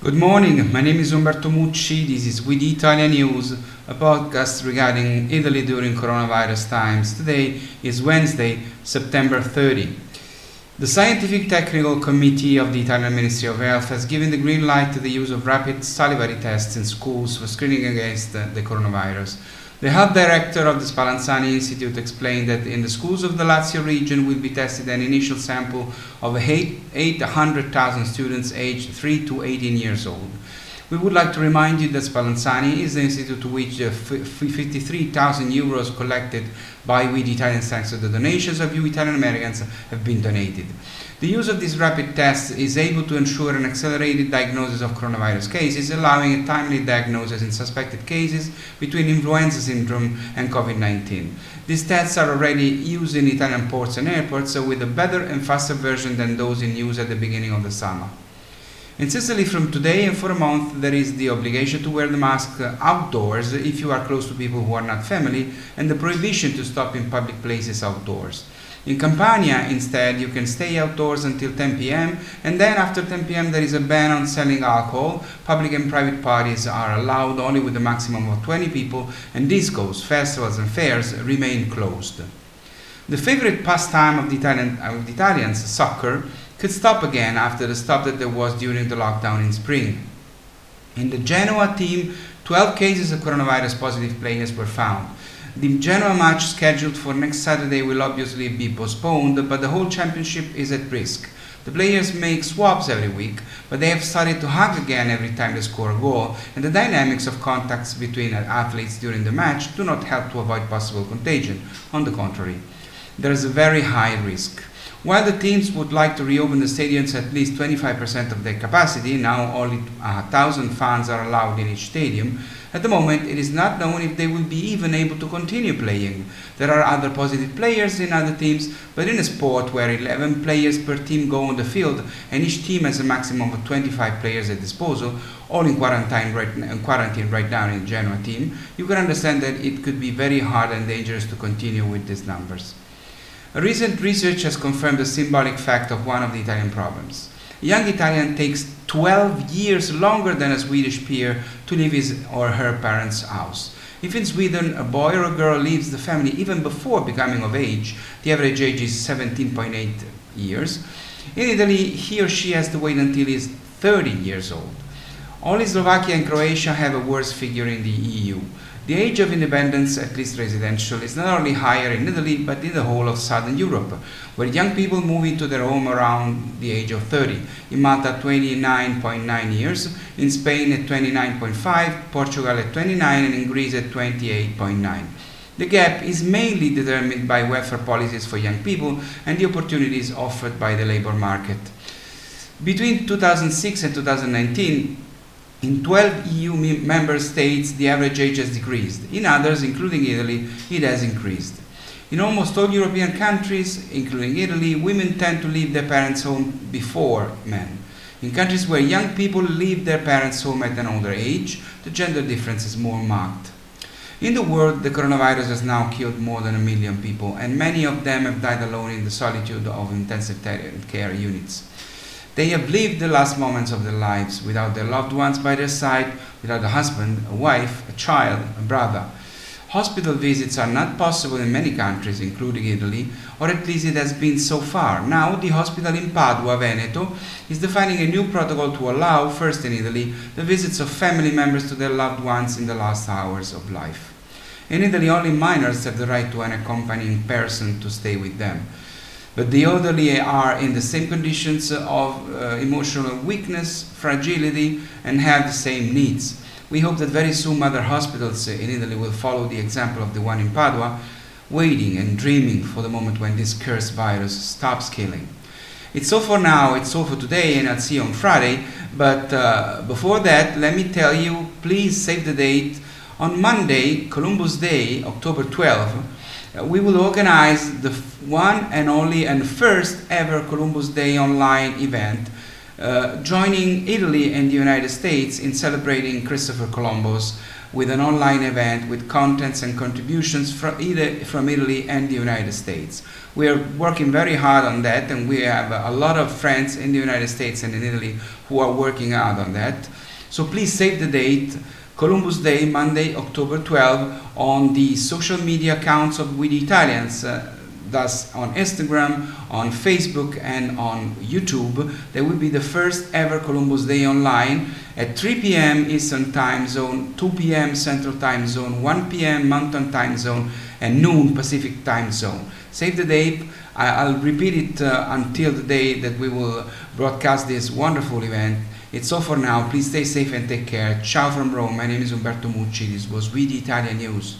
Good morning, my name is Umberto Mucci. This is We the Italian News, a podcast regarding Italy during coronavirus times. Today is Wednesday, September 30. The Scientific Technical Committee of the Italian Ministry of Health has given the green light to the use of rapid salivary tests in schools for screening against the, the coronavirus. The health director of the Spallanzani Institute explained that in the schools of the Lazio region will be tested an initial sample of 800,000 students aged 3 to 18 years old. We would like to remind you that Spallanzani is the institute to which uh, 53,000 euros collected by We the Italians thanks to the donations of you Italian Americans have been donated. The use of these rapid tests is able to ensure an accelerated diagnosis of coronavirus cases, allowing a timely diagnosis in suspected cases between influenza syndrome and COVID 19. These tests are already used in Italian ports and airports so with a better and faster version than those in use at the beginning of the summer. In Sicily, from today and for a month, there is the obligation to wear the mask uh, outdoors if you are close to people who are not family, and the prohibition to stop in public places outdoors. In Campania, instead, you can stay outdoors until 10 pm, and then after 10 pm, there is a ban on selling alcohol. Public and private parties are allowed only with a maximum of 20 people, and discos, festivals, and fairs remain closed. The favorite pastime of the, Italian, of the Italians, soccer, could stop again after the stop that there was during the lockdown in spring. In the Genoa team, 12 cases of coronavirus positive players were found. The Genoa match scheduled for next Saturday will obviously be postponed, but the whole championship is at risk. The players make swabs every week, but they have started to hug again every time they score a goal, and the dynamics of contacts between athletes during the match do not help to avoid possible contagion. On the contrary, there is a very high risk. While the teams would like to reopen the stadiums at least 25% of their capacity, now only uh, 1,000 fans are allowed in each stadium, at the moment it is not known if they will be even able to continue playing. There are other positive players in other teams, but in a sport where 11 players per team go on the field and each team has a maximum of 25 players at disposal, all in quarantine right, in quarantine right now in the Genoa team, you can understand that it could be very hard and dangerous to continue with these numbers. Recent research has confirmed the symbolic fact of one of the Italian problems. A young Italian takes 12 years longer than a Swedish peer to leave his or her parents' house. If in Sweden a boy or a girl leaves the family even before becoming of age, the average age is 17.8 years. In Italy, he or she has to wait until he is 30 years old. Only Slovakia and Croatia have a worse figure in the EU. The age of independence, at least residential, is not only higher in Italy but in the whole of southern Europe, where young people move into their home around the age of 30. In Malta, 29.9 years, in Spain at 29.5, Portugal at 29, and in Greece at 28.9. The gap is mainly determined by welfare policies for young people and the opportunities offered by the labor market. Between 2006 and 2019, in 12 EU member states, the average age has decreased. In others, including Italy, it has increased. In almost all European countries, including Italy, women tend to leave their parents' home before men. In countries where young people leave their parents' home at an older age, the gender difference is more marked. In the world, the coronavirus has now killed more than a million people, and many of them have died alone in the solitude of intensive care units. They have lived the last moments of their lives without their loved ones by their side, without a husband, a wife, a child, a brother. Hospital visits are not possible in many countries, including Italy, or at least it has been so far. Now, the hospital in Padua, Veneto, is defining a new protocol to allow, first in Italy, the visits of family members to their loved ones in the last hours of life. In Italy, only minors have the right to an accompanying person to stay with them. But the elderly are in the same conditions of uh, emotional weakness, fragility, and have the same needs. We hope that very soon other hospitals in Italy will follow the example of the one in Padua, waiting and dreaming for the moment when this cursed virus stops killing. It's all for now, it's all for today, and I'll see you on Friday. But uh, before that, let me tell you please save the date. On Monday, Columbus Day, October 12, uh, we will organize the one and only and first ever Columbus Day online event, uh, joining Italy and the United States in celebrating Christopher Columbus with an online event with contents and contributions from, either from Italy and the United States. We are working very hard on that, and we have a lot of friends in the United States and in Italy who are working hard on that. So please save the date. Columbus Day, Monday, October 12, on the social media accounts of We the Italians. Uh, thus on Instagram, on Facebook, and on YouTube. There will be the first ever Columbus Day online at 3 p.m. Eastern Time Zone, 2 p.m. Central Time Zone, 1 p.m. Mountain Time Zone, and noon Pacific Time Zone. Save the date. I, will repeat it uh, until the day that we will broadcast this wonderful event. It's all for now. Please stay safe and take care. Ciao from Rome. My name is Umberto Mucci. This was We the Italian News.